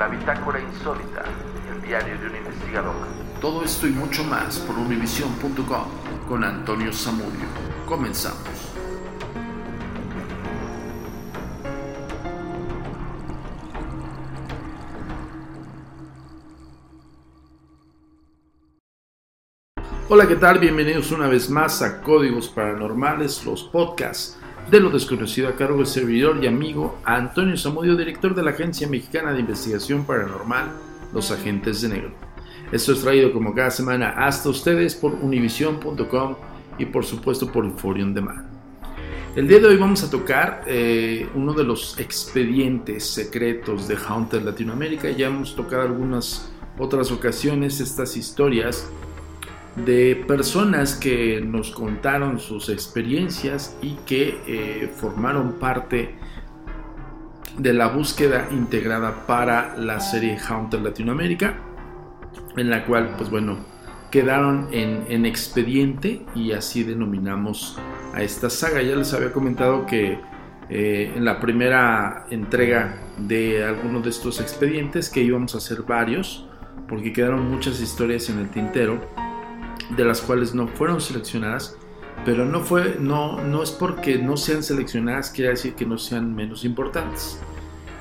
la bitácora insólita, el diario de un investigador. Todo esto y mucho más por univision.com con Antonio Samudio. Comenzamos. Hola, ¿qué tal? Bienvenidos una vez más a Códigos Paranormales, los podcasts de lo desconocido a cargo del servidor y amigo Antonio Zamudio, director de la Agencia Mexicana de Investigación Paranormal, Los Agentes de Negro. Esto es traído como cada semana hasta ustedes por univision.com y por supuesto por Inforium Demand. El día de hoy vamos a tocar eh, uno de los expedientes secretos de Haunted Latinoamérica. Ya hemos tocado algunas otras ocasiones estas historias de personas que nos contaron sus experiencias y que eh, formaron parte de la búsqueda integrada para la serie Haunted Latinoamérica, en la cual, pues bueno, quedaron en, expediente y así denominamos a esta saga. Ya les había comentado que eh, en la primera entrega de algunos de estos expedientes que íbamos a hacer varios, porque quedaron muchas historias en el tintero de las cuales no fueron seleccionadas, pero no, fue, no, no es porque no sean seleccionadas, quiere decir que no sean menos importantes.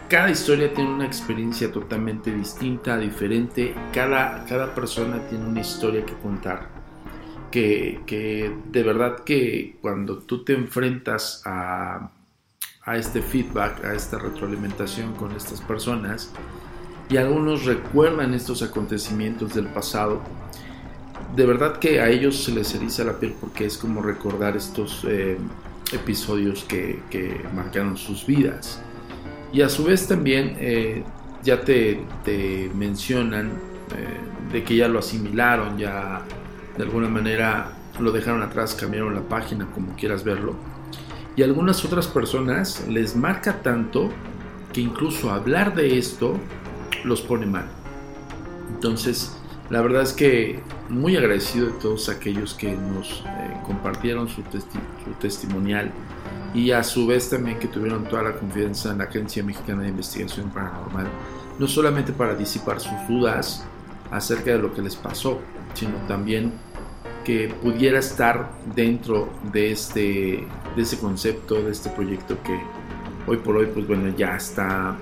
Cada historia tiene una experiencia totalmente distinta, diferente, cada, cada persona tiene una historia que contar. Que, que de verdad que cuando tú te enfrentas a, a este feedback, a esta retroalimentación con estas personas, y algunos recuerdan estos acontecimientos del pasado, de verdad que a ellos se les eriza la piel porque es como recordar estos eh, episodios que, marcaron sus vidas. Y a su vez también eh, ya te, mencionan eh, de que ya lo asimilaron, ya de alguna manera lo dejaron atrás, cambiaron la página, como quieras verlo. Y a algunas otras personas les marca tanto que incluso hablar de esto los pone mal. Entonces, la verdad es que muy agradecido de todos aquellos que nos eh, compartieron su, testimonial y a su vez también que tuvieron toda la confianza en la Agencia Mexicana de Investigación Paranormal, no solamente para disipar sus dudas acerca de lo que les pasó, sino también que pudiera estar dentro de este, de este concepto, de este proyecto que hoy por hoy pues bueno ya está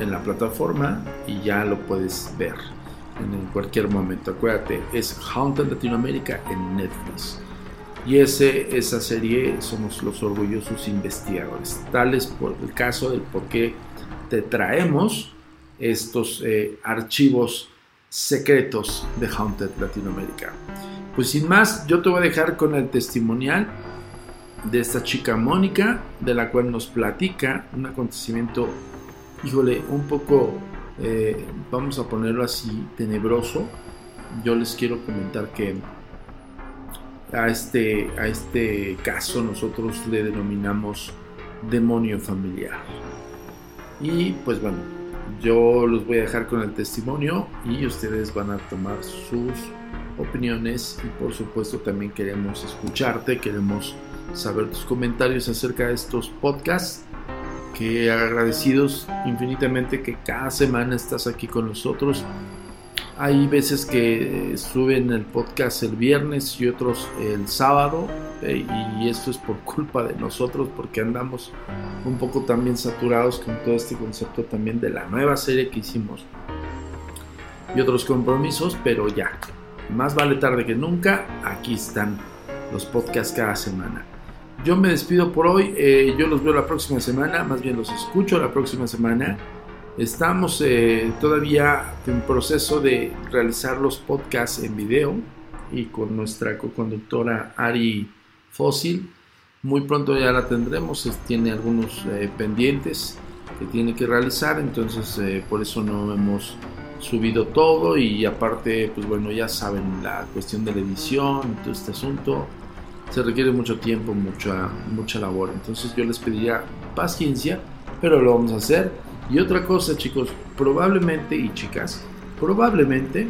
en la plataforma y ya lo puedes ver en cualquier momento. Acuérdate, es Haunted Latinoamérica en Netflix. Y ese, esa serie somos los orgullosos investigadores. Tal es por el caso del por qué te traemos estos eh, archivos secretos de Haunted Latinoamérica. Pues sin más, yo te voy a dejar con el testimonial de esta chica Mónica, de la cual nos platica un acontecimiento, híjole, un poco eh, vamos a ponerlo así, tenebroso, yo les quiero comentar que a este, a este caso nosotros le denominamos demonio familiar. Y pues bueno, yo los voy a dejar con el testimonio y ustedes van a tomar sus opiniones. Y por supuesto también queremos escucharte, queremos saber tus comentarios acerca de estos podcasts que agradecidos infinitamente que cada semana estás aquí con nosotros. Hay veces que suben el podcast el viernes y otros el sábado eh, y esto es por culpa de nosotros porque andamos un poco también saturados con todo este concepto también de la nueva serie que hicimos y otros compromisos, pero ya, más vale tarde que nunca, aquí están los podcasts cada semana. Yo me despido por hoy, eh, yo los veo la próxima semana, más bien los escucho la próxima semana. Estamos eh, todavía en proceso de realizar los podcasts en video y con nuestra co-conductora Ari Fósil. Muy pronto ya la tendremos, tiene algunos eh, pendientes que tiene que realizar, entonces por eso no hemos subido todo y aparte, pues bueno, ya saben la cuestión de la edición, todo este asunto, se requiere mucho tiempo, mucha, mucha labor. Entonces yo les pediría paciencia, pero lo vamos a hacer. Y otra cosa, chicos, probablemente y chicas, probablemente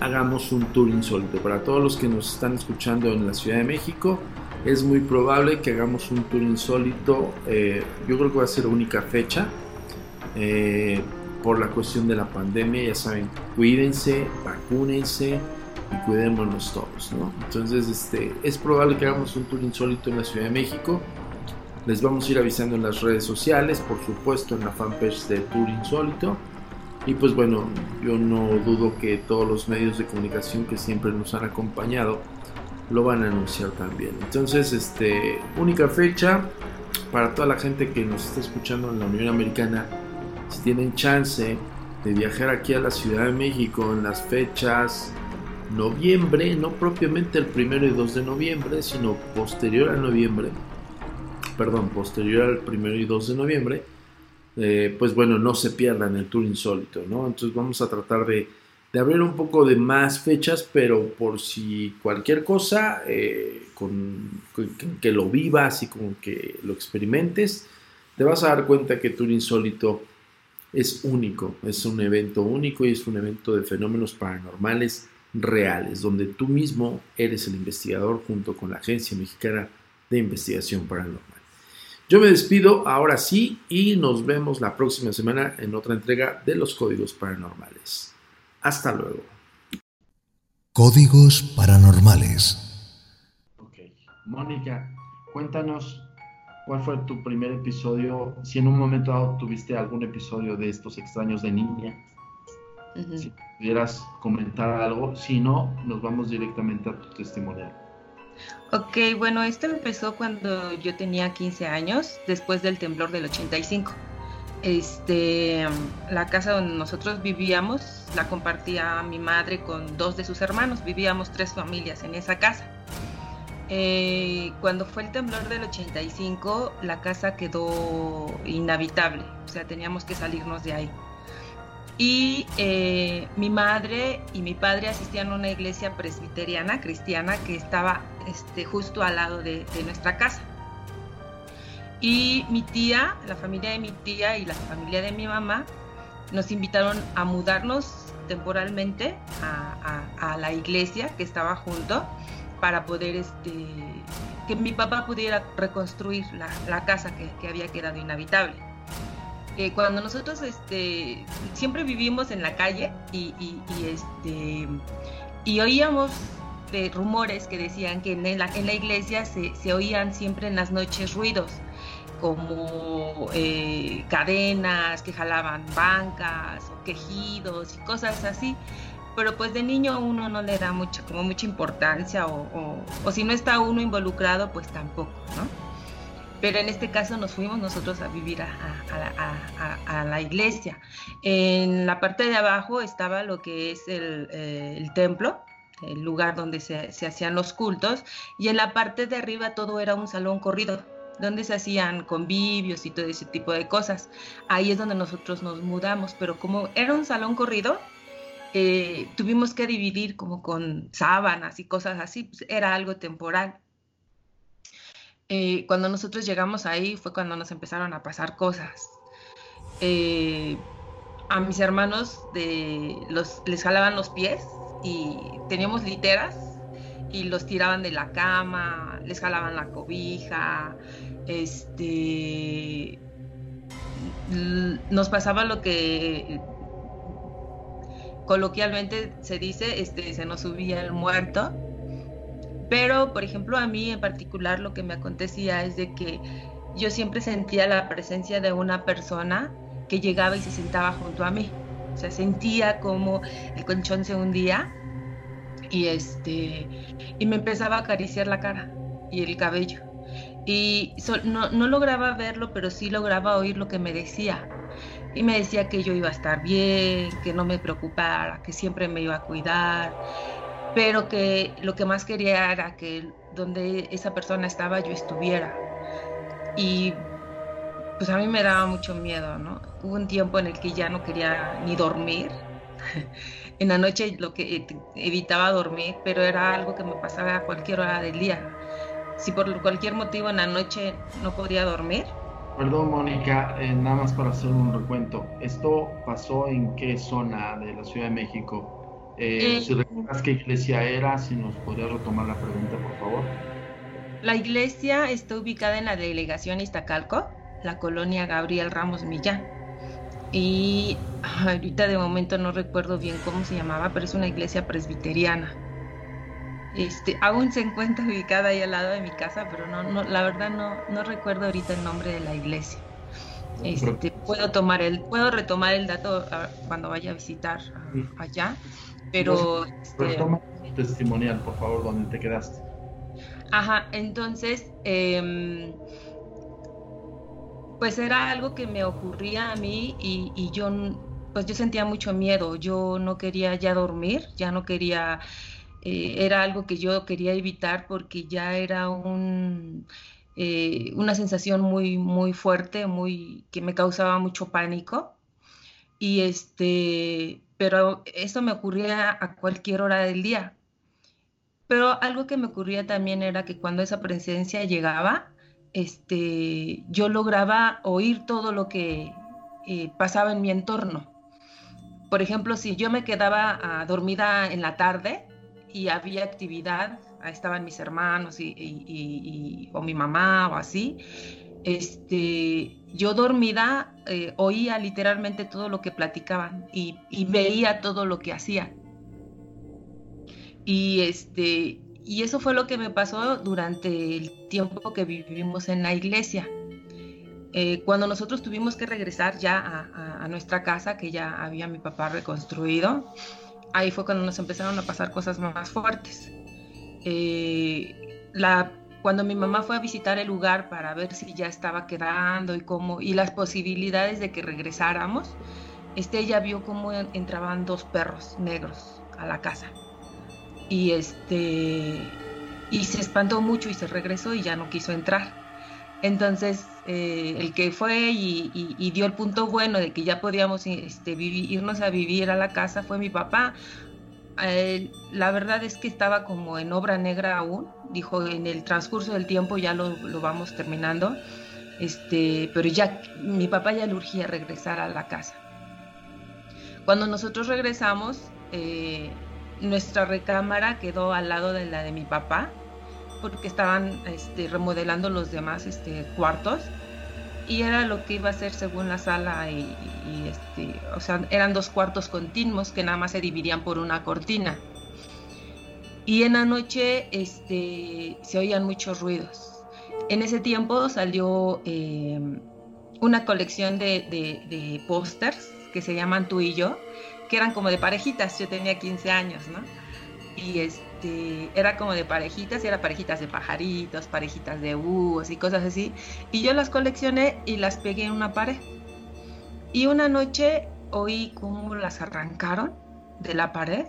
hagamos un tour insólito. Para todos los que nos están escuchando en la Ciudad de México, es muy probable que hagamos un tour insólito. Eh, yo creo que va a ser única fecha. Eh, por la cuestión de la pandemia, ya saben, cuídense, vacúnense cuidémonos todos. Entonces, este, es probable que hagamos un tour insólito en la Ciudad de México. Les vamos a ir avisando en las redes sociales, por supuesto en la fanpage de Tour Insólito. Y pues bueno, yo no dudo que todos los medios de comunicación que siempre nos han acompañado lo van a anunciar también. Entonces, este, única fecha para toda la gente que nos está escuchando en la Unión Americana si tienen chance de viajar aquí a la Ciudad de México en las fechas noviembre, no propiamente el primero y 2 de noviembre, sino posterior a noviembre, perdón, posterior al primero y 2 de noviembre, eh, pues bueno, no se pierdan el tour insólito, ¿no? Entonces vamos a tratar de, de abrir un poco de más fechas, pero por si cualquier cosa, eh, con, que lo vivas y con que lo experimentes, te vas a dar cuenta que Tour Insólito es único, es un evento único y es un evento de fenómenos paranormales reales, donde tú mismo eres el investigador junto con la Agencia Mexicana de Investigación Paranormal. Yo me despido ahora sí y nos vemos la próxima semana en otra entrega de los códigos paranormales. Hasta luego. Códigos paranormales. Ok, Mónica, cuéntanos ¿Cuál fue tu primer episodio? Si en un momento dado tuviste algún episodio de estos extraños de niña, si pudieras comentar algo, si no, nos vamos directamente a tu testimonio. Ok, bueno, esto empezó cuando yo tenía 15 años, después del temblor del 85. Este, la casa donde nosotros vivíamos la compartía mi madre con dos de sus hermanos, vivíamos tres familias en esa casa. Eh, cuando fue el temblor del 85, la casa quedó inhabitable, o sea, teníamos que salirnos de ahí. Y eh, mi madre y mi padre asistían a una iglesia presbiteriana cristiana que estaba este, justo al lado de, nuestra casa. Y mi tía, la familia de mi tía y la familia de mi mamá nos invitaron a mudarnos temporalmente a la iglesia que estaba junto para poder este, que mi papá pudiera reconstruir la, casa que, había quedado inhabitable. Eh, cuando nosotros este, siempre vivimos en la calle y, este, oíamos rumores que decían que en la, iglesia se, oían siempre en las noches ruidos como eh, cadenas que jalaban bancas quejidos y cosas así pero pues de niño uno no le da mucho, como mucha importancia o, si no está uno involucrado, pues tampoco. Pero en este caso nos fuimos nosotros a vivir a, la iglesia. En la parte de abajo estaba lo que es el, eh, templo, el lugar donde se, se, hacían los cultos, y en la parte de arriba todo era un salón corrido, donde se hacían convivios y todo ese tipo de cosas. Ahí es donde nosotros nos mudamos, pero como era un salón corrido, eh, tuvimos que dividir como con sábanas y cosas así, pues era algo temporal. Eh, cuando nosotros llegamos ahí fue cuando nos empezaron a pasar cosas. Eh, a mis hermanos de, los, les jalaban los pies y teníamos literas y los tiraban de la cama, les jalaban la cobija, este, nos pasaba lo que coloquialmente se dice, este, se nos subía el muerto. Pero, por ejemplo, a mí en particular lo que me acontecía es de que yo siempre sentía la presencia de una persona que llegaba y se sentaba junto a mí. O sea, sentía como el colchón se hundía y este y me empezaba a acariciar la cara y el cabello. Y no, no lograba verlo, pero sí lograba oír lo que me decía. Y me decía que yo iba a estar bien, que no me preocupara, que siempre me iba a cuidar, pero que lo que más quería era que donde esa persona estaba yo estuviera. Y pues a mí me daba mucho miedo, ¿no? Hubo un tiempo en el que ya no quería ni dormir. en la noche lo que evitaba dormir, pero era algo que me pasaba a cualquier hora del día. Si por cualquier motivo en la noche no podía dormir. Perdón, Mónica, eh, nada más para hacer un recuento. ¿Esto pasó en qué zona de la Ciudad de México? Eh, eh, si recuerdas qué iglesia era, si nos podrías retomar la pregunta, por favor. La iglesia está ubicada en la delegación Iztacalco, la colonia Gabriel Ramos Millán. Y ahorita de momento no recuerdo bien cómo se llamaba, pero es una iglesia presbiteriana. Este, aún se encuentra ubicada ahí al lado de mi casa, pero no, no la verdad no, no recuerdo ahorita el nombre de la iglesia. Este, puedo tomar el, puedo retomar el dato ah, cuando vaya a visitar ah, allá, pero este, testimonial, por favor, donde te quedaste. Ajá, entonces eh, pues era algo que me ocurría a mí y, yo pues yo sentía mucho miedo, yo no quería ya dormir, ya no quería, eh, era algo que yo quería evitar porque ya era un, eh, una sensación muy, muy fuerte, muy, que me causaba mucho pánico. Y este, pero eso me ocurría a cualquier hora del día. Pero algo que me ocurría también era que cuando esa presencia llegaba, este, yo lograba oír todo lo que eh, pasaba en mi entorno. Por ejemplo, si yo me quedaba ah, dormida en la tarde y había actividad, estaban mis hermanos y, o mi mamá o así, este, yo dormida eh, oía literalmente todo lo que platicaban y, veía todo lo que hacían. Y este, y eso fue lo que me pasó durante el tiempo que vivimos en la iglesia. Eh, cuando nosotros tuvimos que regresar ya a, nuestra casa, que ya había mi papá reconstruido, ahí fue cuando nos empezaron a pasar cosas más fuertes. Eh, la, cuando mi mamá fue a visitar el lugar para ver si ya estaba quedando y cómo y las posibilidades de que regresáramos, este, ella vio cómo entraban dos perros negros a la casa y este y se espantó mucho y se regresó y ya no quiso entrar. Entonces, eh, el que fue y, dio el punto bueno de que ya podíamos este, irnos a vivir a la casa fue mi papá. La verdad es que estaba como en obra negra aún, dijo en el transcurso del tiempo ya lo, vamos terminando, este, pero ya mi papá ya le urgía regresar a la casa. Cuando nosotros regresamos, eh, nuestra recámara quedó al lado de la de mi papá porque estaban este, remodelando los demás este, cuartos y era lo que iba a ser según la sala y, este, o sea, eran dos cuartos continuos que nada más se dividían por una cortina. Y en la noche este, se oían muchos ruidos. En ese tiempo salió eh, una colección de, de, de pósters que se llaman Tú y yo, que eran como de parejitas, yo tenía 15 años, ¿no? Y este, era como de parejitas, y eran parejitas de pajaritos, parejitas de búhos y cosas así. Y yo las coleccioné y las pegué en una pared. Y una noche oí cómo las arrancaron de la pared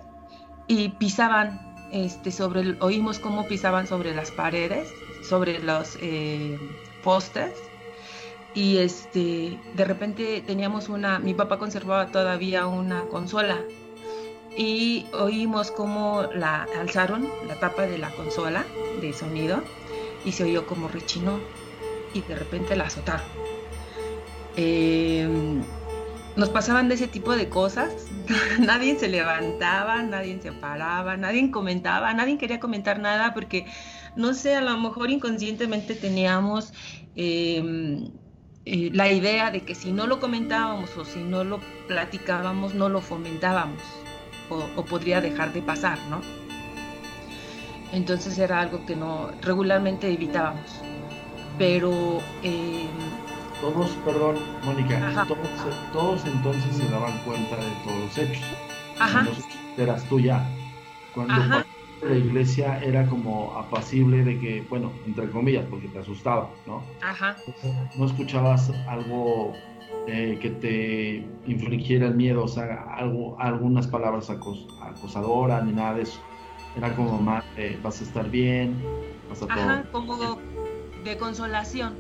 y pisaban este, sobre, oímos cómo pisaban sobre las paredes, sobre los eh, postes y este de repente teníamos una mi papá conservaba todavía una consola y oímos cómo la alzaron la tapa de la consola de sonido y se oyó como rechinó y de repente la azotaron. Em, nos pasaban de ese tipo de cosas. Nadie se levantaba nadie se paraba nadie comentaba nadie quería comentar nada porque no sé a lo mejor inconscientemente teníamos eh, eh, la idea de que si no lo comentábamos o si no lo platicábamos, no lo fomentábamos o, podría dejar de pasar, ¿no? Entonces era algo que no regularmente evitábamos. Pero eh, todos, perdón, Mónica, todos, todos, entonces se daban cuenta de todos los hechos. Ajá. No eras tú ya. Cuando la iglesia era como apacible de que, bueno, entre comillas, porque te asustaba, ¿no? Ajá. No escuchabas algo eh, que te infligiera el miedo, o sea, algo, algunas palabras acosadoras ni nada de eso. Era como más, vas a estar bien, vas a Ajá, como de consolación.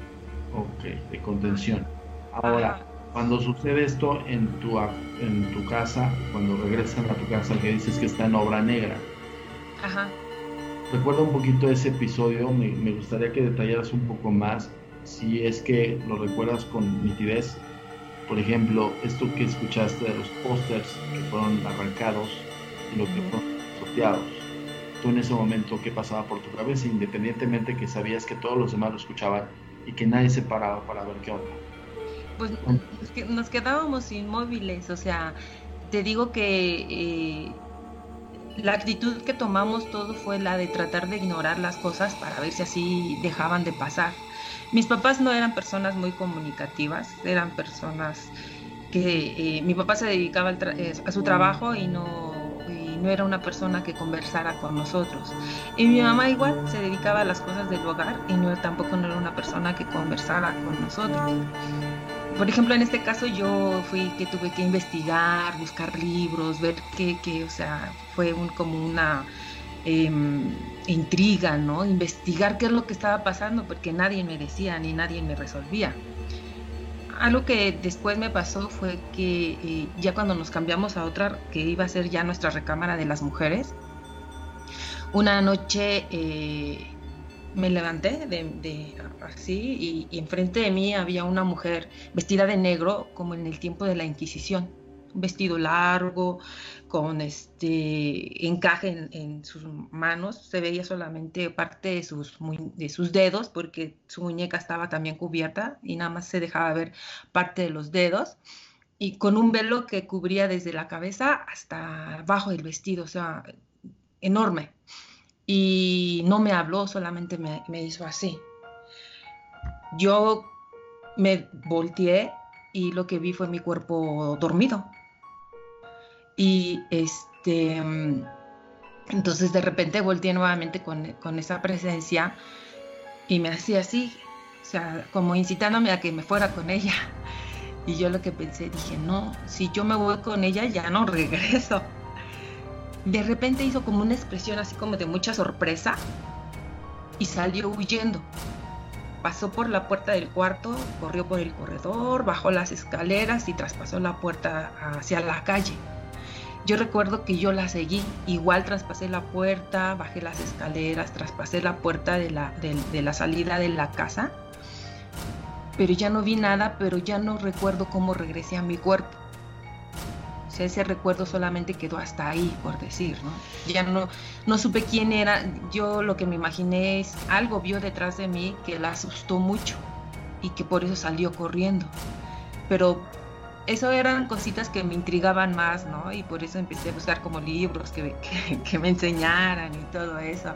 Ok, de contención. Ahora, cuando sucede esto en tu, en tu casa, cuando regresan a tu casa, que dices que está en obra negra. Ajá. Recuerda un poquito ese episodio, me, me gustaría que detallaras un poco más, si es que lo recuerdas con nitidez. Por ejemplo, esto que escuchaste de los pósters que fueron arrancados y lo que fueron sorteados. Tú en ese momento, ¿qué pasaba por tu cabeza? Independientemente que sabías que todos los demás lo escuchaban y que nadie se paraba para ver qué onda. Pues nos quedábamos inmóviles, o sea, te digo que eh, la actitud que tomamos todo fue la de tratar de ignorar las cosas para ver si así dejaban de pasar. Mis papás no eran personas muy comunicativas, eran personas que eh, mi papá se dedicaba eh, a su trabajo y no, y no era una persona que conversara con nosotros. Y mi mamá igual se dedicaba a las cosas del hogar y no, tampoco no era una persona que conversara con nosotros por ejemplo, en este caso yo fui que tuve que investigar, buscar libros, ver qué, qué o sea, fue un, como una em, intriga, ¿no? Investigar qué es lo que estaba pasando, porque nadie me decía ni nadie me resolvía. Algo que después me pasó fue que eh, ya cuando nos cambiamos a otra, que iba a ser ya nuestra recámara de las mujeres, una noche eh, me levanté de, así y, enfrente de mí había una mujer vestida de negro como en el tiempo de la Inquisición, un vestido largo con este encaje en, sus manos, se veía solamente parte de sus, de sus dedos porque su muñeca estaba también cubierta y nada más se dejaba ver parte de los dedos y con un velo que cubría desde la cabeza hasta abajo del vestido, o sea, enorme y no me habló, solamente me, hizo así. Yo me volteé y lo que vi fue mi cuerpo dormido. Y este, entonces de repente volteé nuevamente con, con, esa presencia y me hacía así, o sea, como incitándome a que me fuera con ella. Y yo lo que pensé, dije, no, si yo me voy con ella ya no regreso de repente hizo como una expresión así como de mucha sorpresa y salió huyendo. Pasó por la puerta del cuarto, corrió por el corredor, bajó las escaleras y traspasó la puerta hacia la calle. Yo recuerdo que yo la seguí, igual traspasé la puerta, bajé las escaleras, traspasé la puerta de la, de la salida de la casa, pero ya no vi nada, pero ya no recuerdo cómo regresé a mi cuerpo ese recuerdo solamente quedó hasta ahí, por decir, ¿no? Ya no, no supe quién era, yo lo que me imaginé es algo vio detrás de mí que la asustó mucho y que por eso salió corriendo. Pero eso eran cositas que me intrigaban más, ¿no? Y por eso empecé a buscar como libros que, que, me enseñaran y todo eso.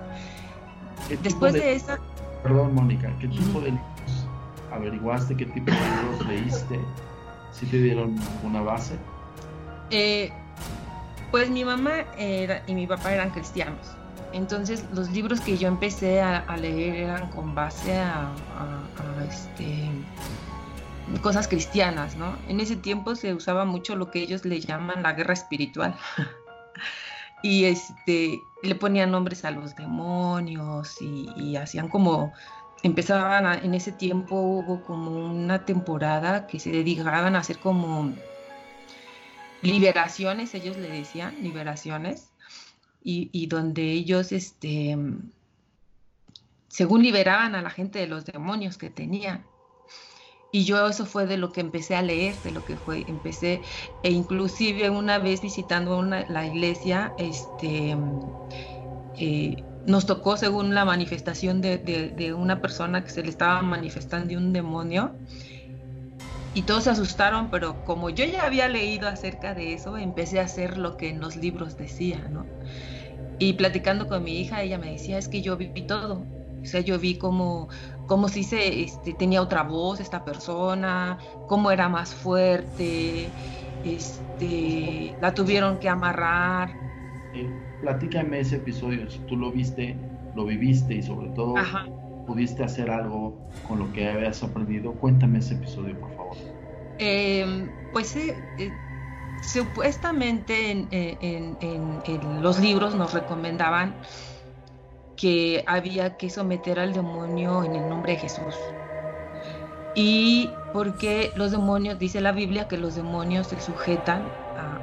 Después de, esa... Perdón, Mónica, ¿qué tipo de libros averiguaste? ¿Qué tipo de libros leíste? ¿Si te dieron una base? Eh, pues mi mamá era, y mi papá eran cristianos. Entonces los libros que yo empecé a, leer eran con base a, este, cosas cristianas, ¿no? En ese tiempo se usaba mucho lo que ellos le llaman la guerra espiritual. y este, le ponían nombres a los demonios y, hacían como empezaban en ese tiempo hubo como una temporada que se dedicaban a hacer como liberaciones, ellos le decían, liberaciones, y, donde ellos, este, según liberaban a la gente de los demonios que tenían. Y yo eso fue de lo que empecé a leer, de lo que fue, empecé, e inclusive una vez visitando la iglesia, este, eh, nos tocó según la manifestación de, de, una persona que se le estaba manifestando un demonio, y todos se asustaron, pero como yo ya había leído acerca de eso, empecé a hacer lo que en los libros decía, ¿no? Y platicando con mi hija, ella me decía, es que yo viví todo. O sea, yo vi como, como si se este, tenía otra voz esta persona, cómo era más fuerte, este, la tuvieron que amarrar. Eh, platícame ese episodio, si tú lo viste, lo viviste y sobre todo pudiste hacer algo con lo que habías aprendido. Cuéntame ese episodio, por favor. Em, pues eh, eh, supuestamente en, los libros nos recomendaban que había que someter al demonio en el nombre de Jesús. Y porque los demonios, dice la Biblia, que los demonios se sujetan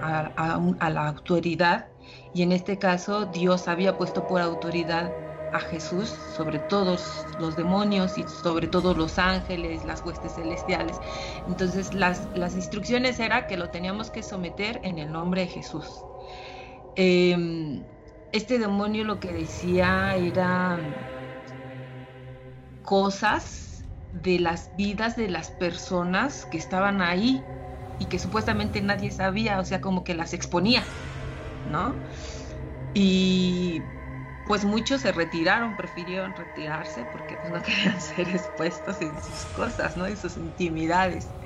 a la autoridad y en este caso Dios había puesto por autoridad a Jesús sobre todos los demonios y sobre todos los ángeles, las huestes celestiales. Entonces las, las instrucciones era que lo teníamos que someter en el nombre de Jesús. Em, este demonio lo que decía era cosas de las vidas de las personas que estaban ahí y que supuestamente nadie sabía, o sea, como que las exponía, ¿no? Y pues muchos se retiraron, prefirieron retirarse porque pues, no querían ser expuestos en sus cosas, ¿no? En sus intimidades.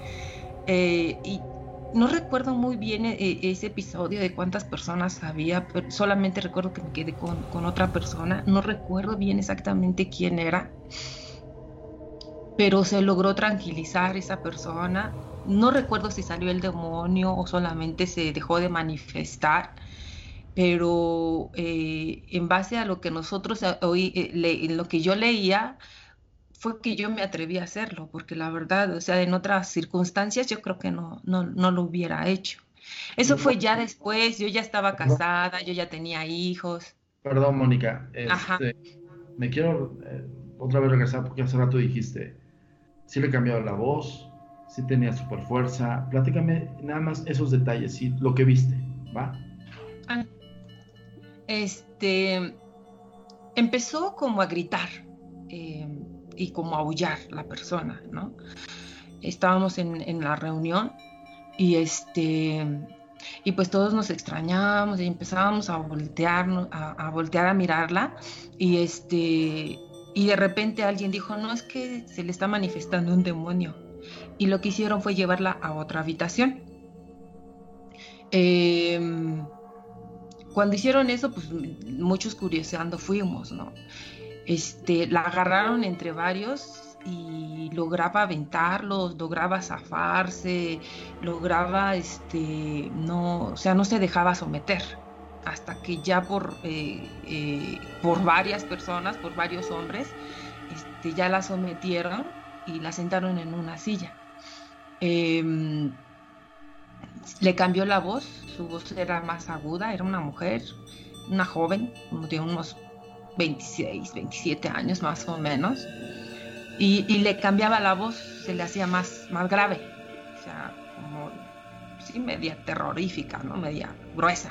Eh, y no recuerdo muy bien eh, ese episodio de cuántas personas había, pero solamente recuerdo que me quedé con, con, otra persona. No recuerdo bien exactamente quién era, pero se logró tranquilizar esa persona. No recuerdo si salió el demonio o solamente se dejó de manifestar pero eh, en base a lo que nosotros hoy, eh, en lo que yo leía, fue que yo me atreví a hacerlo, porque la verdad, o sea, en otras circunstancias yo creo que no, no, no lo hubiera hecho. Eso fue ya después, yo ya estaba casada, yo ya tenía hijos. Perdón, Mónica, este, me quiero eh, otra vez regresar porque hace rato dijiste, sí le cambiado la voz, sí tenía super fuerza, platícame nada más esos detalles, sí, lo que viste, ¿va? Ah este, empezó como a gritar eh, y como aullar la persona, ¿no? Estábamos en, la reunión y este y pues todos nos extrañábamos y empezábamos a voltearnos, a, voltear a mirarla y este y de repente alguien dijo no es que se le está manifestando un demonio y lo que hicieron fue llevarla a otra habitación. Eh, cuando hicieron eso, pues muchos curioseando fuimos, ¿no? Este, la agarraron entre varios y lograba aventarlos, lograba zafarse, lograba, este, no, o sea, no se dejaba someter hasta que ya por, eh, eh, por varias personas, por varios hombres, este, ya la sometieron y la sentaron en una silla. Em, le cambió la voz, su voz era más aguda, era una mujer, una joven, de unos 26, 27 años más o menos, y, le cambiaba la voz, se le hacía más, más grave, o sea, como, sí, media terrorífica, ¿no? Media gruesa.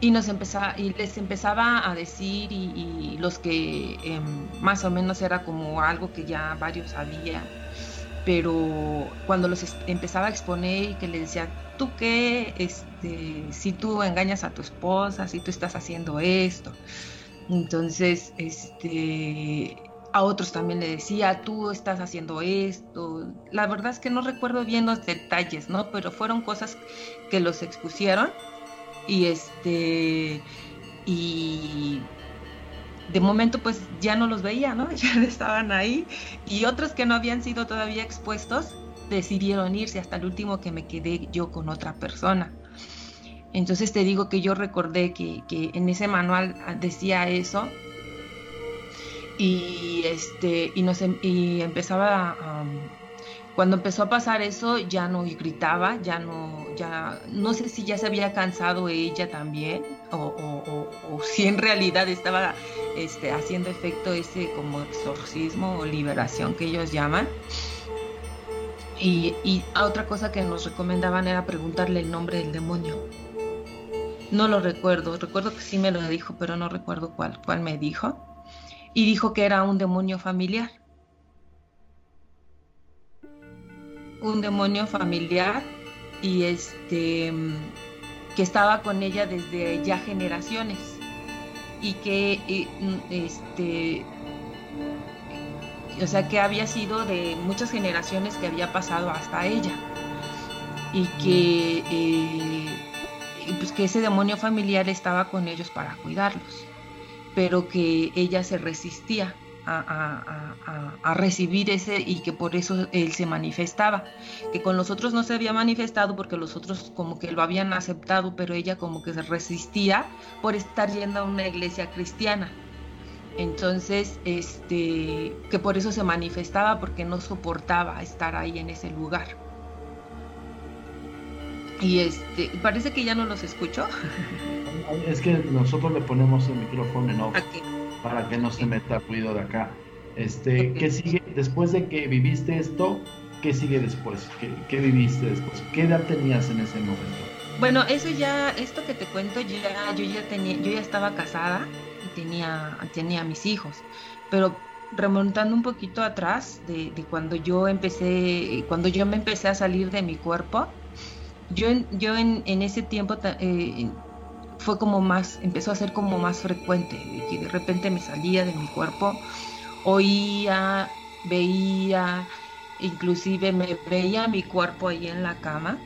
Y, nos empezaba, y les empezaba a decir, y, los que em, más o menos era como algo que ya varios sabían, pero cuando los empezaba a exponer y que le decía, tú qué, este, si tú engañas a tu esposa, si tú estás haciendo esto. Entonces, este, a otros también le decía, tú estás haciendo esto. La verdad es que no recuerdo bien los detalles, ¿no? Pero fueron cosas que los expusieron y este, y de momento pues ya no los veía, ¿no? Ya estaban ahí y otros que no habían sido todavía expuestos decidieron irse hasta el último que me quedé yo con otra persona. Entonces te digo que yo recordé que, en ese manual decía eso y este y nos em, y empezaba a, cuando empezó a pasar eso ya no gritaba, ya no, ya no sé si ya se había cansado ella también o, si en realidad estaba este, haciendo efecto ese como exorcismo o liberación que ellos llaman. Y, y otra cosa que nos recomendaban era preguntarle el nombre del demonio. No lo recuerdo, recuerdo que sí me lo dijo, pero no recuerdo cuál, cuál me dijo. Y dijo que era un demonio familiar. Un demonio familiar y este que estaba con ella desde ya generaciones. Y que este o sea, que había sido de muchas generaciones que había pasado hasta ella. Y que, eh, pues que ese demonio familiar estaba con ellos para cuidarlos, pero que ella se resistía a, recibir ese y que por eso él se manifestaba, que con los otros no se había manifestado porque los otros como que lo habían aceptado, pero ella como que se resistía por estar yendo a una iglesia cristiana. Entonces, este, que por eso se manifestaba porque no soportaba estar ahí en ese lugar. Y este, parece que ya no los escucho. Es que nosotros le ponemos el micrófono en off para que no se meta ruido de acá. Este, ¿qué sigue después de que viviste esto? ¿Qué sigue después? ¿Qué, viviste después? ¿Qué edad tenías en ese momento? Bueno, eso ya, esto que te cuento, ya, yo ya tenía, yo ya estaba casada y tenía, tenía mis hijos, pero remontando un poquito atrás de, cuando yo empecé, cuando yo me empecé a salir de mi cuerpo, yo, yo en, en ese tiempo eh, fue como más, empezó a ser como más frecuente, de que de repente me salía de mi cuerpo, oía, veía, inclusive me veía mi cuerpo ahí en la cama,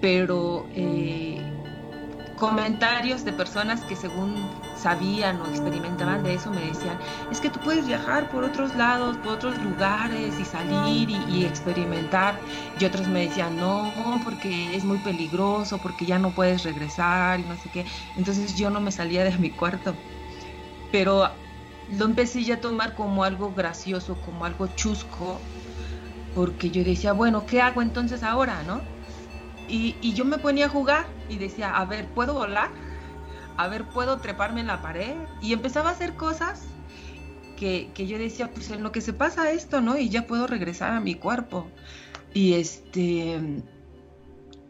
pero eh, comentarios de personas que según sabían o experimentaban de eso me decían, es que tú puedes viajar por otros lados, por otros lugares y salir y, experimentar. Y otros me decían, no, porque es muy peligroso, porque ya no puedes regresar y no sé qué. Entonces yo no me salía de mi cuarto. Pero lo empecé ya a tomar como algo gracioso, como algo chusco, porque yo decía, bueno, ¿qué hago entonces ahora, no? Y, yo me ponía a jugar y decía, a ver, ¿puedo volar? A ver, ¿puedo treparme en la pared? Y empezaba a hacer cosas que, yo decía, pues en lo que se pasa esto, ¿no? Y ya puedo regresar a mi cuerpo. Y este...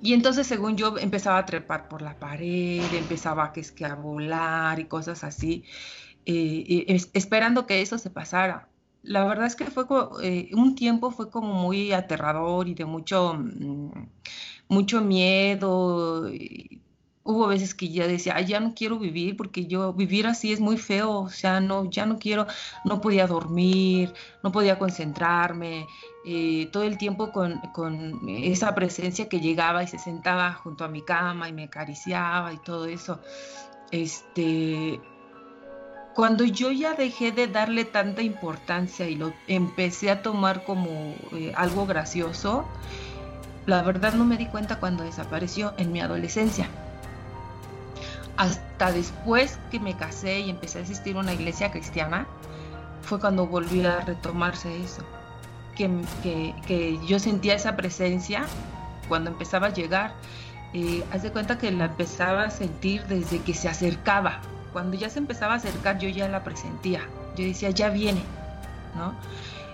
Y entonces, según yo, empezaba a trepar por la pared, empezaba a, que es que a volar y cosas así, eh, esperando que eso se pasara. La verdad es que fue eh, un tiempo fue como muy aterrador y de mucho, mm, mucho miedo. Hubo veces que ya decía, ya no quiero vivir porque yo vivir así es muy feo, o sea, no, ya no quiero, no podía dormir, no podía concentrarme, eh, todo el tiempo con, con, esa presencia que llegaba y se sentaba junto a mi cama y me acariciaba y todo eso. Este, cuando yo ya dejé de darle tanta importancia y lo empecé a tomar como eh, algo gracioso, la verdad no me di cuenta cuando desapareció en mi adolescencia. Hasta después que me casé y empecé a asistir a una iglesia cristiana, fue cuando volvió a retomarse eso. Que, yo sentía esa presencia cuando empezaba a llegar. Eh, haz de cuenta que la empezaba a sentir desde que se acercaba. Cuando ya se empezaba a acercar, yo ya la presentía. Yo decía, ya viene, ¿no?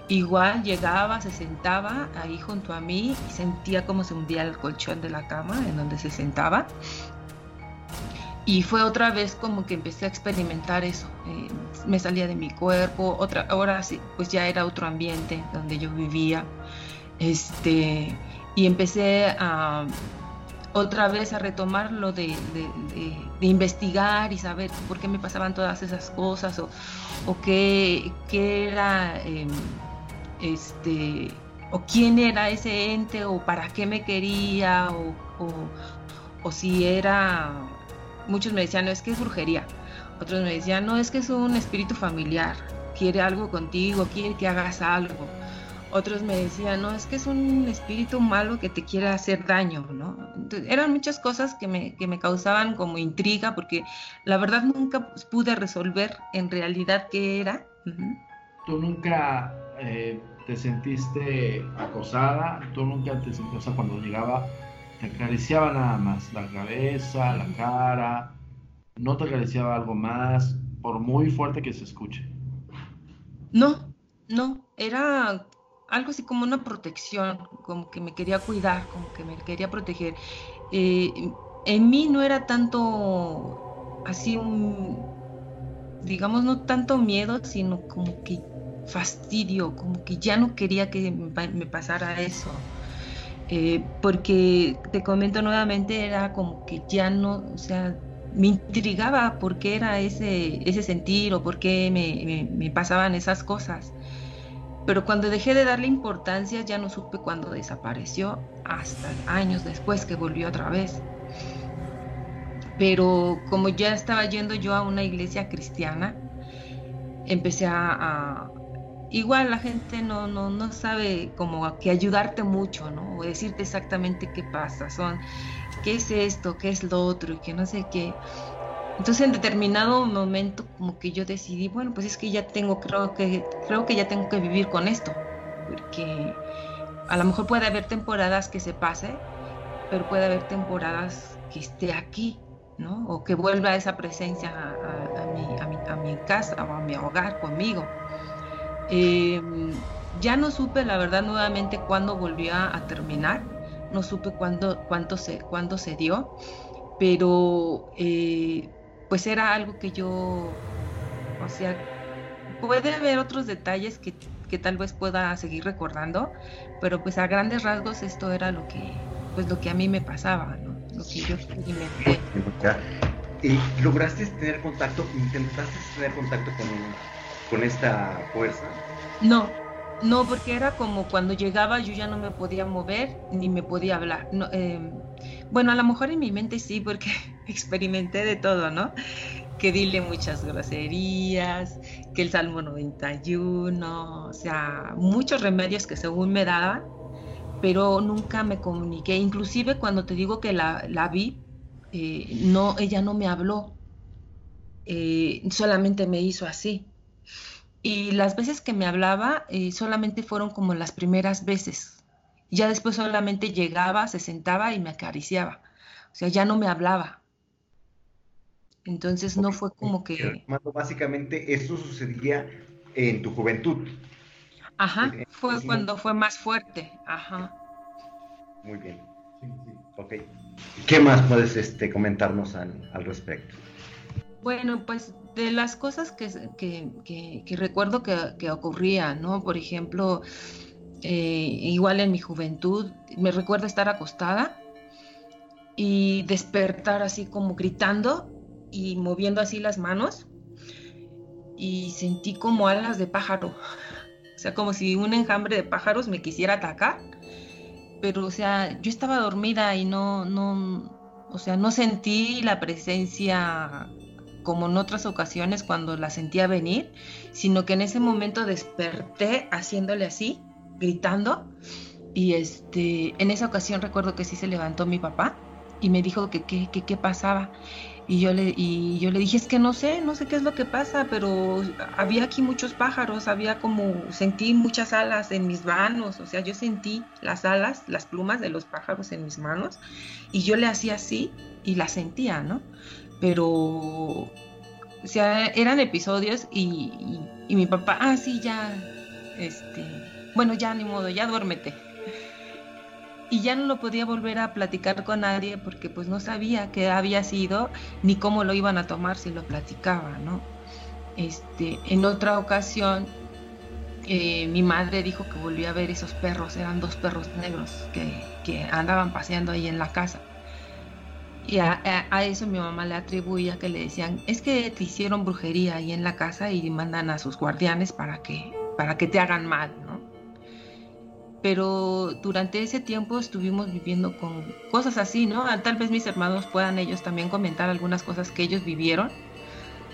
Igual llegaba, se sentaba ahí junto a mí y sentía como se hundía el colchón de la cama en donde se sentaba. Y fue otra vez como que empecé a experimentar eso. Eh, me salía de mi cuerpo, otra, ahora sí, pues ya era otro ambiente donde yo vivía. Este, y empecé a otra vez a retomar lo de, investigar y saber por qué me pasaban todas esas cosas o, o qué, qué era... Em, este, o quién era ese ente, o para qué me quería, o, o, si era, muchos me decían, no, es que es brujería, otros me decían, no, es que es un espíritu familiar, quiere algo contigo, quiere que hagas algo. Otros me decían, no, es que es un espíritu malo que te quiere hacer daño, ¿no? eran muchas cosas que me, que me causaban como intriga, porque la verdad nunca pude resolver en realidad qué era. ¿Tú nunca eh, te sentiste acosada, tú nunca te sentiste, o cuando llegaba, te acariciaba nada más, la cabeza, la cara, no te acariciaba algo más, por muy fuerte que se escuche. No, no, era algo así como una protección, como que me quería cuidar, como que me quería proteger. Eh, en mí no era tanto así un, digamos, no tanto miedo, sino como que fastidio, como que ya no quería que me pasara eso. Eh, porque te comento nuevamente, era como que ya no, o sea, me intrigaba por qué era ese, ese sentir o por qué me, me, pasaban esas cosas. pero cuando dejé de darle importancia ya no supe cuándo desapareció, hasta años después que volvió otra vez. Pero como ya estaba yendo yo a una iglesia cristiana, empecé a, igual la gente no, no, no sabe como que ayudarte mucho, ¿no? O decirte exactamente qué pasa, son, qué es esto, qué es lo otro, y que no sé qué. Entonces en determinado momento como que yo decidí, bueno, pues es que ya tengo, creo que, creo que ya tengo que vivir con esto, porque a lo mejor puede haber temporadas que se pase, pero puede haber temporadas que esté aquí, ¿no? O que vuelva esa presencia a, mi, casa o a mi hogar conmigo. Em, ya no supe, la verdad, nuevamente cuándo volvió a, terminar, no supe cuándo, cuánto se, cuándo se dio, pero eh, pues era algo que yo, o sea, puede haber otros detalles que, tal vez pueda seguir recordando, pero pues a grandes rasgos esto era lo que, pues lo que a mí me pasaba. Lo que yo experimenté. ¿Y lograste tener contacto, intentaste tener contacto con, con esta fuerza? No, no, porque era como cuando llegaba yo ya no me podía mover ni me podía hablar. No, em, bueno, a lo mejor en mi mente sí, porque experimenté de todo, ¿no? Que dile muchas groserías, que el Salmo 91, o sea, muchos remedios que según me daban, pero nunca me comuniqué. Inclusive cuando te digo que la, vi, eh, no, ella no me habló, eh, solamente me hizo así. Y las veces que me hablaba eh, solamente fueron como las primeras veces, ya después solamente llegaba, se sentaba y me acariciaba. O sea, ya no me hablaba. Entonces no fue como que... Básicamente esto sucedía en tu juventud. Ajá, fue cuando fue más fuerte. Ajá. Muy bien. Ok. ¿Qué más puedes este, comentarnos al, respecto? Bueno, pues de las cosas que, que, que, recuerdo que, ocurrían, ¿no? Por ejemplo, eh, igual en mi juventud, me recuerda estar acostada y despertar así como gritando y moviendo así las manos y sentí como alas de pájaro, o sea, como si un enjambre de pájaros me quisiera atacar, pero o sea, yo estaba dormida y no, no, o sea, no sentí la presencia como en otras ocasiones cuando la sentía venir, sino que en ese momento desperté haciéndole así gritando. Y este, en esa ocasión recuerdo que sí se levantó mi papá y me dijo que qué pasaba. Y yo, le, y yo le dije, es que no sé, no sé qué es lo que pasa, pero había aquí muchos pájaros, había como, sentí muchas alas en mis manos, o sea, yo sentí las alas, las plumas de los pájaros en mis manos, y yo le hacía así y las sentía, ¿no? Pero, eran episodios y, y mi papá, ah, sí, ya, este, bueno, ya ni modo, ya duérmete. Y ya no lo podía volver a platicar con nadie porque pues no sabía qué había sido ni cómo lo iban a tomar si lo platicaba, ¿no? Este, en otra ocasión eh, mi madre dijo que volvió a ver esos perros, eran dos perros negros que, que andaban paseando ahí en la casa. Y a, eso mi mamá le atribuía que le decían, es que te hicieron brujería ahí en la casa y mandan a sus guardianes para que, para que te hagan mal, ¿no? pero durante ese tiempo estuvimos viviendo con cosas así, ¿no? Ah, tal vez mis hermanos puedan ellos también comentar algunas cosas que ellos vivieron,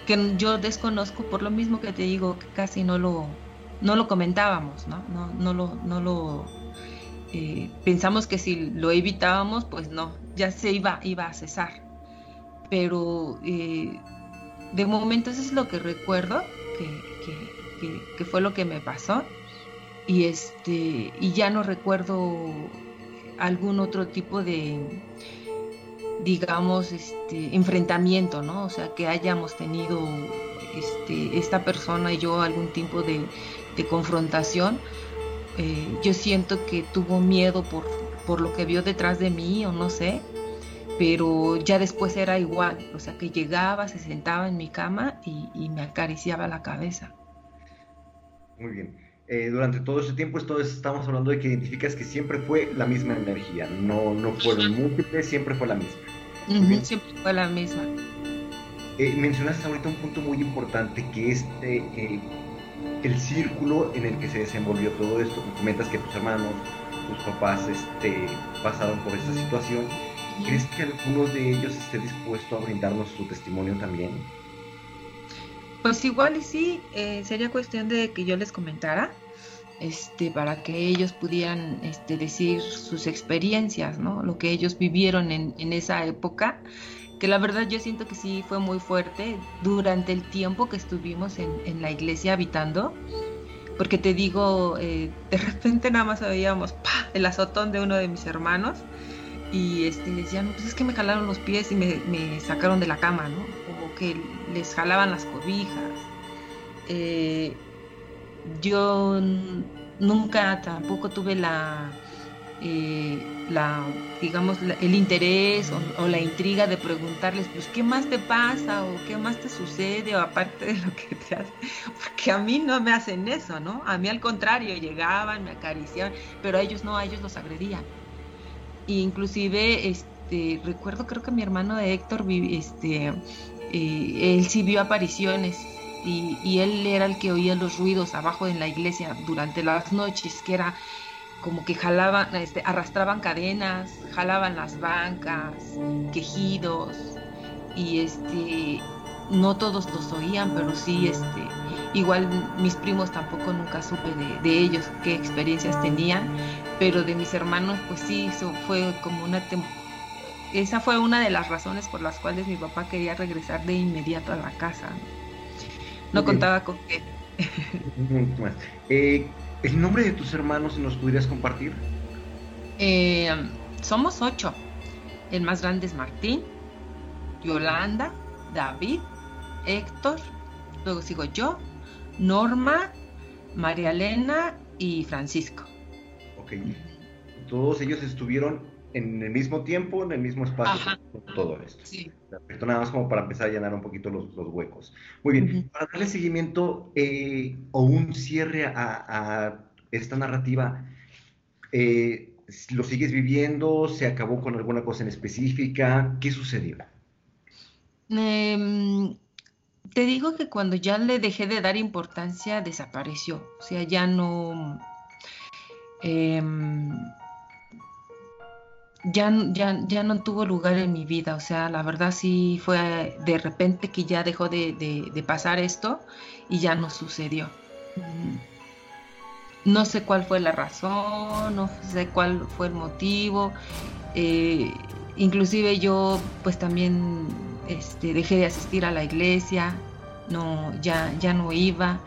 que yo desconozco por lo mismo que te digo, que casi no lo, no lo comentábamos, ¿no? No, no lo, no lo eh, pensamos que si lo evitábamos, pues no, ya se iba, iba a cesar. Pero eh, de momento eso es lo que recuerdo, que, que fue lo que me pasó. Y este y ya no recuerdo algún otro tipo de digamos este enfrentamiento no o sea que hayamos tenido este, esta persona y yo algún tipo de, confrontación. Eh, yo siento que tuvo miedo por, por lo que vio detrás de mí o no sé pero ya después era igual o sea que llegaba se sentaba en mi cama y, y me acariciaba la cabeza muy bien eh, durante todo ese tiempo estamos hablando de que identificas que siempre fue la misma energía, no, no fueron múltiples, siempre fue la misma. siempre fue la misma. Eh, mencionaste ahorita un punto muy importante que es eh, el círculo en el que se desenvolvió todo esto. Me comentas que tus hermanos, tus papás este, pasaron por esta situación. ¿Crees que alguno de ellos esté dispuesto a brindarnos su testimonio también? Pues igual y sí, eh, sería cuestión de que yo les comentara, este, para que ellos pudieran este, decir sus experiencias, ¿no? Lo que ellos vivieron en, en esa época, que la verdad yo siento que sí fue muy fuerte durante el tiempo que estuvimos en, en la iglesia habitando, porque te digo, eh, de repente nada más veíamos el azotón de uno de mis hermanos y este, decían, pues es que me jalaron los pies y me, me sacaron de la cama, ¿no? O que les jalaban las cobijas. Eh, yo nunca tampoco tuve la, eh, la digamos, el interés o, la intriga de preguntarles, pues, ¿qué más te pasa? o ¿qué más te sucede? o aparte de lo que te hace, porque a mí no me hacen eso, ¿no? A mí al contrario, llegaban, me acariciaban, pero a ellos no, a ellos los agredían. E inclusive, este, recuerdo, creo que mi hermano de Héctor, este, eh, él sí vio apariciones y, él era el que oía los ruidos abajo en la iglesia durante las noches, que era como que jalaban, este, arrastraban cadenas, jalaban las bancas, quejidos, y este, no todos los oían, pero sí, este, igual mis primos tampoco nunca supe de, de ellos qué experiencias tenían, pero de mis hermanos, pues sí, eso fue como una esa fue una de las razones por las cuales mi papá quería regresar de inmediato a la casa. No, no contaba con qué. eh, ¿El nombre de tus hermanos nos podrías compartir? Eh, somos ocho. El más grande es Martín, Yolanda, David, Héctor, luego sigo yo, Norma, María Elena y Francisco. Ok. Todos ellos estuvieron en el mismo tiempo, en el mismo espacio, con todo esto. Sí. Perfecto, nada más como para empezar a llenar un poquito los, los huecos. Muy bien, uh -huh. para darle seguimiento eh, o un cierre a, a esta narrativa, eh, ¿lo sigues viviendo? ¿Se acabó con alguna cosa en específica? ¿Qué sucedió? Eh, te digo que cuando ya le dejé de dar importancia, desapareció. O sea, ya no... Ya, ya, ya no tuvo lugar en mi vida, o sea, la verdad sí fue de repente que ya dejó de, de, de pasar esto y ya no sucedió. No sé cuál fue la razón, no sé cuál fue el motivo, eh, inclusive yo pues también este, dejé de asistir a la iglesia, no, ya, ya no iba,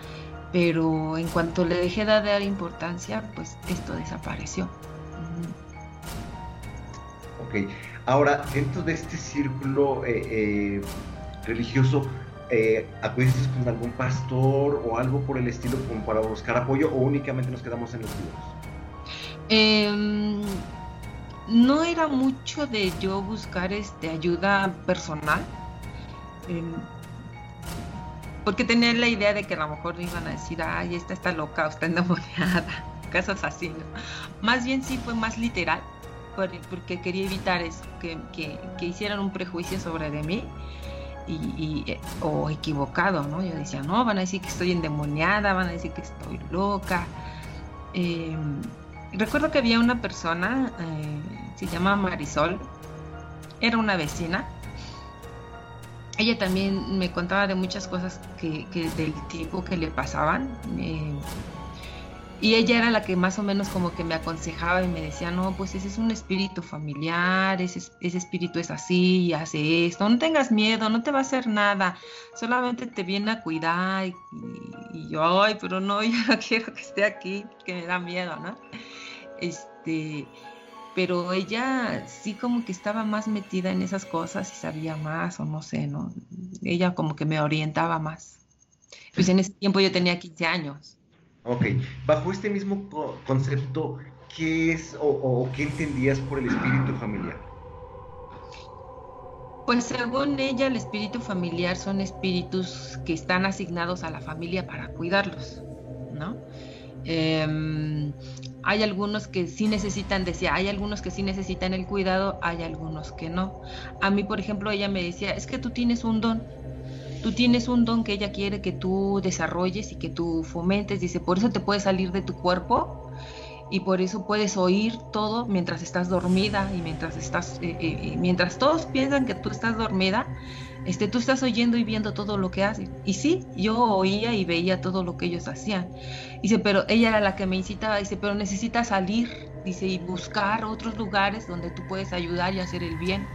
pero en cuanto le dejé de dar importancia, pues esto desapareció. Ahora dentro de este círculo eh, eh, religioso, eh, ¿acudiste con algún pastor o algo por el estilo como para buscar apoyo o únicamente nos quedamos en los libros? Eh, no era mucho de yo buscar este, ayuda personal, eh, porque tenía la idea de que a lo mejor iban a decir, ay, esta está loca está endemoniada, cosas así, ¿no? Más bien sí fue más literal porque quería evitar eso, que, que, hicieran un prejuicio sobre de mí y, o equivocado, ¿no? Yo decía, no, van a decir que estoy endemoniada, van a decir que estoy loca. Eh, recuerdo que había una persona, eh, se llama Marisol, era una vecina. Ella también me contaba de muchas cosas que del tipo que le pasaban. Eh, y ella era la que más o menos como que me aconsejaba y me decía, no, pues ese es un espíritu familiar, ese, ese espíritu es así hace esto, no tengas miedo, no te va a hacer nada, solamente te viene a cuidar. Y, y yo, ay, pero no, yo no quiero que esté aquí, que me da miedo, ¿no? Este, pero ella sí como que estaba más metida en esas cosas y sabía más, o no sé, ¿no? Ella como que me orientaba más. Pues en ese tiempo yo tenía 15 años. Ok, bajo este mismo concepto, ¿qué es o, qué entendías por el espíritu familiar? Pues según ella, el espíritu familiar son espíritus que están asignados a la familia para cuidarlos, ¿no? Eh, hay algunos que sí necesitan, decía, hay algunos que sí necesitan el cuidado, hay algunos que no. A mí, por ejemplo, ella me decía, es que tú tienes un don, tú tienes un don que ella quiere que tú desarrolles y que tú fomentes. Dice, por eso te puedes salir de tu cuerpo y por eso puedes oír todo mientras estás dormida y mientras estás, eh, eh, eh, mientras todos piensan que tú estás dormida, este, tú estás oyendo y viendo todo lo que hacen. Y sí, yo oía y veía todo lo que ellos hacían. Dice, pero ella era la que me incitaba, dice, pero necesitas salir, dice, y buscar otros lugares donde tú puedes ayudar y hacer el bien.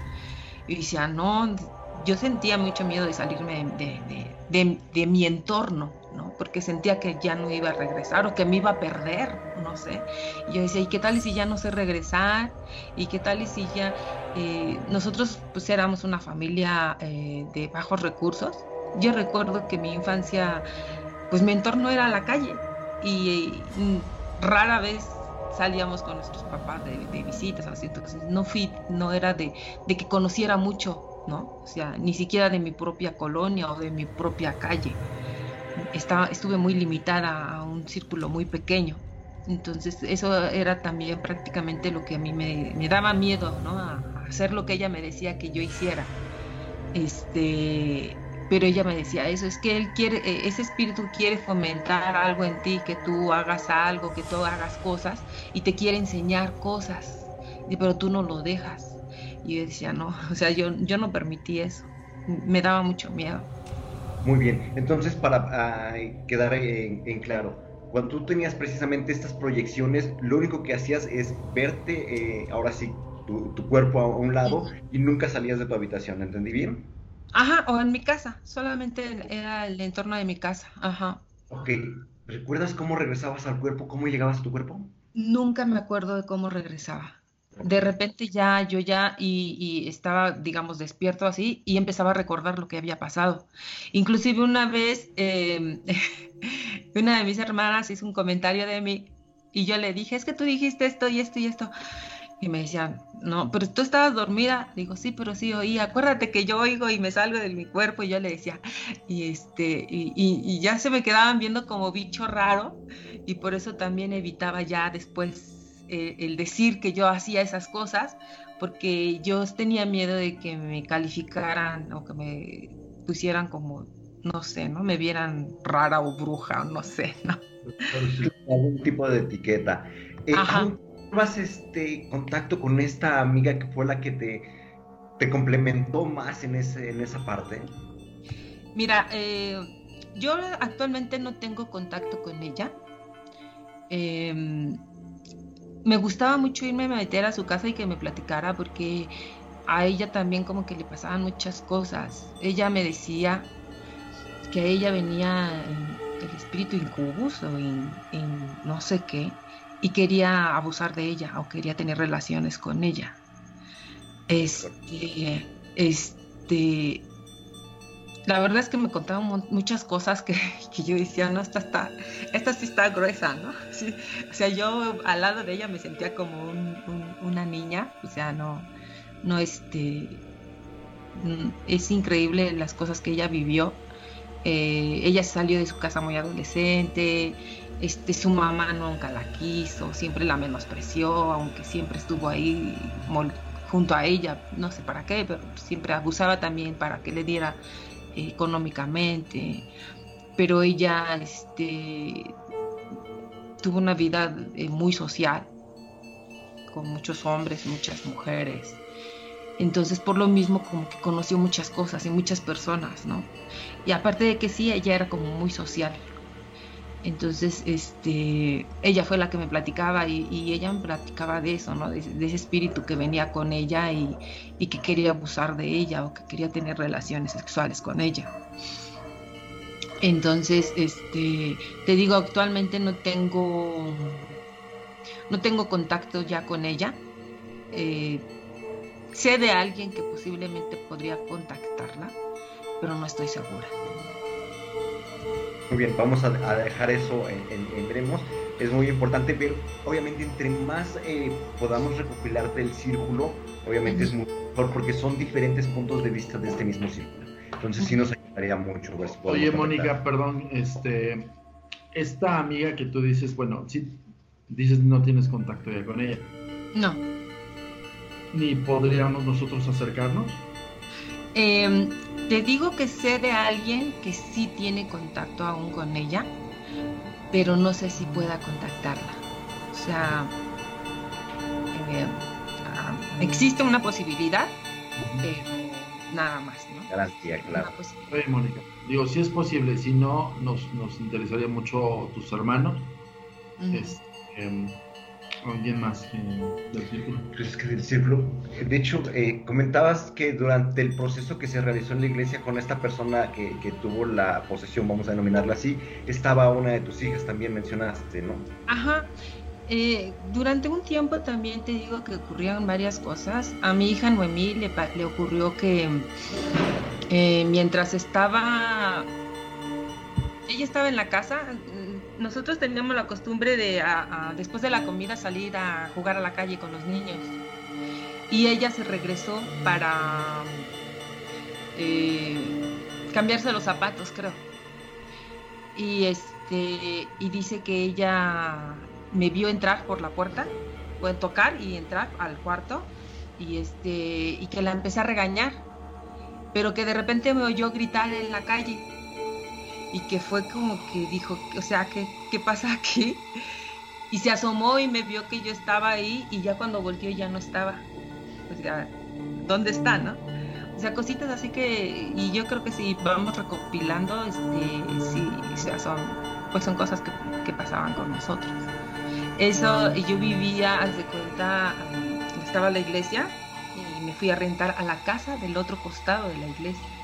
Y decía, no, yo sentía mucho miedo de salirme de, mi entorno, ¿no? Porque sentía que ya no iba a regresar o que me iba a perder, no sé. Y yo decía, ¿y qué tal si ya no sé regresar? ¿Y qué tal si ya... Eh, nosotros pues éramos una familia eh, de bajos recursos. Yo recuerdo que mi infancia, pues mi entorno era la calle y, rara vez salíamos con nuestros papás de, visitas, así, entonces no fui, no era de, de que conociera mucho ¿no? O sea, ni siquiera de mi propia colonia o de mi propia calle. Estaba, estuve muy limitada a un círculo muy pequeño. Entonces eso era también prácticamente lo que a mí me, daba miedo, ¿no? A, hacer lo que ella me decía que yo hiciera. Este, pero ella me decía eso, es que él quiere, eh, ese espíritu quiere fomentar algo en ti, que tú hagas algo, que tú hagas cosas y te quiere enseñar cosas, pero tú no lo dejas. Y yo decía, no, o sea, yo, yo no permití eso. Me daba mucho miedo. Muy bien, entonces para quedar en, claro, cuando tú tenías precisamente estas proyecciones, lo único que hacías es verte, eh, ahora sí, tu, cuerpo a un lado y nunca salías de tu habitación, ¿entendí bien? Ajá, o en mi casa, solamente era el entorno de mi casa, ajá. Ok, ¿recuerdas cómo regresabas al cuerpo? ¿Cómo llegabas a tu cuerpo? Nunca me acuerdo de cómo regresaba de repente ya yo ya y, estaba, digamos, despierto así y empezaba a recordar lo que había pasado. Inclusive una vez em, una de mis hermanas hizo un comentario de mí y yo le dije, es que tú dijiste esto y esto y esto. Y me decían, no, pero tú estabas dormida. Digo, sí, pero sí oí. Acuérdate que yo oigo y me salgo de mi cuerpo. Y yo le decía, y este, y, y ya se me quedaban viendo como bicho raro. Y por eso también evitaba ya después eh, el decir que yo hacía esas cosas, porque yo tenía miedo de que me calificaran o que me pusieran como, no sé, ¿no? Me vieran rara o bruja, no sé, ¿no? Algún tipo de etiqueta. Eh, ¿Vas este contacto con esta amiga que fue la que te, te complementó más en, ese, en esa parte? Mira, eh, yo actualmente no tengo contacto con ella. Eh, me gustaba mucho irme a meter a su casa y que me platicara porque a ella también como que le pasaban muchas cosas. Ella me decía que a ella venía el espíritu incubus o en, no sé qué y quería abusar de ella o quería tener relaciones con ella. Este, este, la verdad es que me contaban muchas cosas que, yo decía, no, esta, está, esta sí está gruesa, ¿no? o sea, yo al lado de ella me sentía como una niña, o sea, no, no, este, mm, es increíble las cosas que ella vivió. Eh, ella salió de su casa muy adolescente, este, su mamá nunca la quiso, siempre la menospreció, aunque siempre estuvo ahí junto a ella, no sé para qué, pero siempre abusaba también para que le diera económicamente, pero ella este, tuvo una vida eh, muy social, con muchos hombres, muchas mujeres. Entonces, por lo mismo, como que conoció muchas cosas y muchas personas, ¿no? Y aparte de que sí, ella era como muy social. Entonces, este, ella fue la que me platicaba y, ella me platicaba de eso, ¿no? De, ese espíritu que venía con ella y, que quería abusar de ella o que quería tener relaciones sexuales con ella. Entonces, este, te digo, actualmente no tengo, no tengo contacto ya con ella. Eh, sé de alguien que posiblemente podría contactarla, pero no estoy segura. Muy bien, vamos a, dejar eso en, veremos. Es muy importante ver, obviamente, entre más eh, podamos recopilar del círculo, obviamente es mejor porque son diferentes puntos de vista de este mismo círculo. Entonces sí nos ayudaría mucho. Oye, Mónica, perdón, este, esta amiga que tú dices, bueno, si dices no tienes contacto ya con ella. No. ¿Ni podríamos nosotros acercarnos? Em, te digo que sé de alguien que sí tiene contacto aún con ella, pero no sé si pueda contactarla. O sea, eh, ah, existe una posibilidad, pero nada más, ¿no? Garantía, claro. Oye, Mónica, digo, si es posible, si no, nos, nos interesaría mucho tus hermanos. este, em, ¿Alguien más del círculo? Pues que del círculo. De hecho, eh, comentabas que durante el proceso que se realizó en la iglesia con esta persona que, que, tuvo la posesión, vamos a denominarla así, estaba una de tus hijas, también mencionaste, ¿no? Ajá. Eh, durante un tiempo también te digo que ocurrieron varias cosas. A mi hija Noemí le, le ocurrió que eh, mientras estaba, ella estaba en la casa, nosotros teníamos la costumbre de después de la comida salir a jugar a la calle con los niños. Y ella se regresó para eh, cambiarse los zapatos, creo. Y este y dice que ella me vio entrar por la puerta, puede tocar y entrar al cuarto y este y que la empecé a regañar, pero que de repente me oyó gritar en la calle y que fue como que dijo, o sea, ¿qué, qué pasa aquí? Y se asomó y me vio que yo estaba ahí y ya cuando volteó ya no estaba. O sea, ¿dónde está, no? O sea, cositas así que, y yo creo que si vamos recopilando, este, sí, o sea, son, pues son cosas que, que pasaban con nosotros. Eso, yo vivía, haz de cuenta, estaba la iglesia y me fui a rentar a la casa del otro costado de la iglesia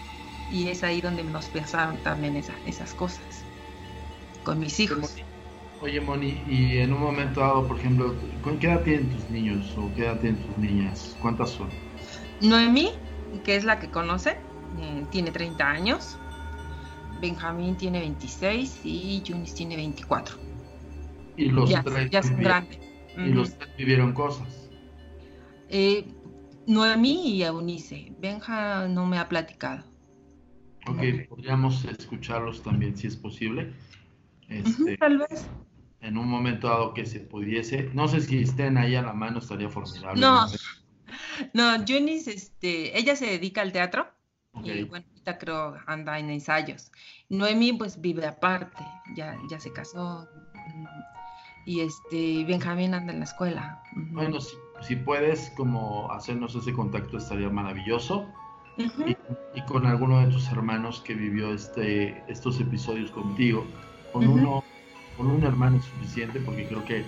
y es ahí donde nos pasaron también esas cosas con mis hijos. Oye, Moni, y en un momento dado, por ejemplo, ¿qué edad tienen tus niños o qué edad tienen tus niñas? ¿Cuántas son? Noemí, que es la que conoce, eh, tiene 30 años. Benjamín tiene 26 y Junis tiene 24. Y los ya, tres ya son grandes. Y los tres vivieron cosas. Eh, Noemí y Eunice. Benja no me ha platicado. Ok, podríamos escucharlos también si es posible. Este, tal vez. En un momento dado que se pudiese, no sé si estén ahí a la mano, estaría formidable. No, no, Junis, este, ella se dedica al teatro okay. y bueno, ahorita creo anda en ensayos. Noemi pues vive aparte, ya, ya se casó y este Benjamín anda en la escuela. Bueno, si, si puedes como hacernos ese contacto estaría maravilloso. Uh -huh. y, y, con alguno de tus hermanos que vivió este, estos episodios contigo. Con, uh -huh. uno, con un hermano es suficiente porque creo que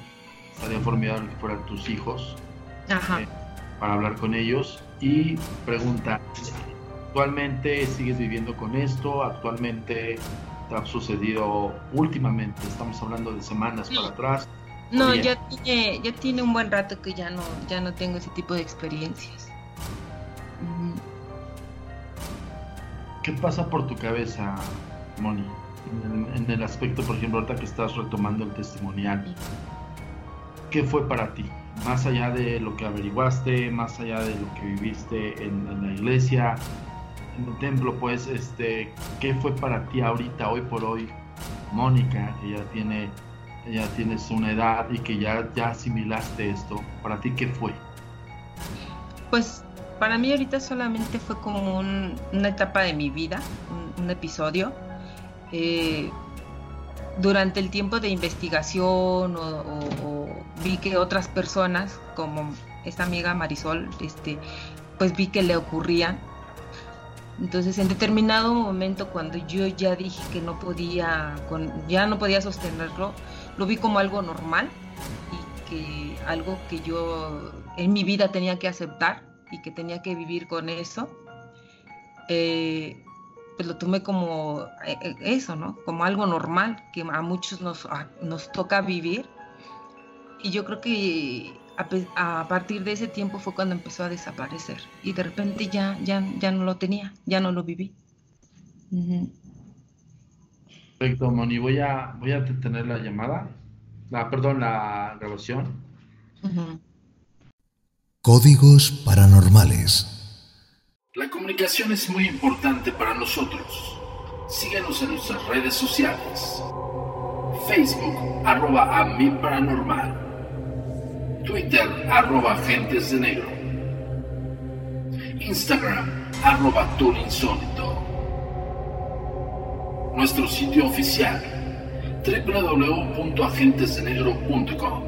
estaría formidable que fueran tus hijos eh, para hablar con ellos. Y pregunta, ¿actualmente sigues viviendo con esto? ¿Actualmente te ha sucedido últimamente? Estamos hablando de semanas para atrás. No, ya tiene, ya tiene un buen rato que ya no, ya no tengo ese tipo de experiencias. -huh. ¿Qué pasa por tu cabeza, Moni? En el, aspecto, por ejemplo, ahorita que estás retomando el testimonial. ¿Qué fue para ti? Más allá de lo que averiguaste, más allá de lo que viviste en, en la iglesia, en el templo, pues, este, ¿qué fue para ti ahorita, hoy por hoy, Mónica, que ya tiene, ya tienes una edad y que ya, ya asimilaste esto? ¿Para ti qué fue? Pues para mí ahorita solamente fue como un, una etapa de mi vida, un, episodio. Eh, durante el tiempo de investigación o, vi que otras personas, como esta amiga Marisol, este, pues vi que le ocurrían. Entonces, en determinado momento, cuando yo ya dije que no podía, con, ya no podía sostenerlo, lo vi como algo normal y que algo que yo en mi vida tenía que aceptar y que tenía que vivir con eso, eh, pues lo tomé como eso, ¿no? Como algo normal que a muchos nos, a, nos toca vivir. Y yo creo que a, a, partir de ese tiempo fue cuando empezó a desaparecer. Y de repente ya, ya, ya no lo tenía, ya no lo viví. Uh -huh. Perfecto, Moni. Voy a, voy a detener la llamada, la, perdón, la grabación. Uh -huh. Códigos paranormales. La comunicación es muy importante para nosotros. Síguenos en nuestras redes sociales. Facebook, arroba a. Twitter, arroba agentes de negro. Instagram, arroba insólito. Nuestro sitio oficial www.agentesdenegro.com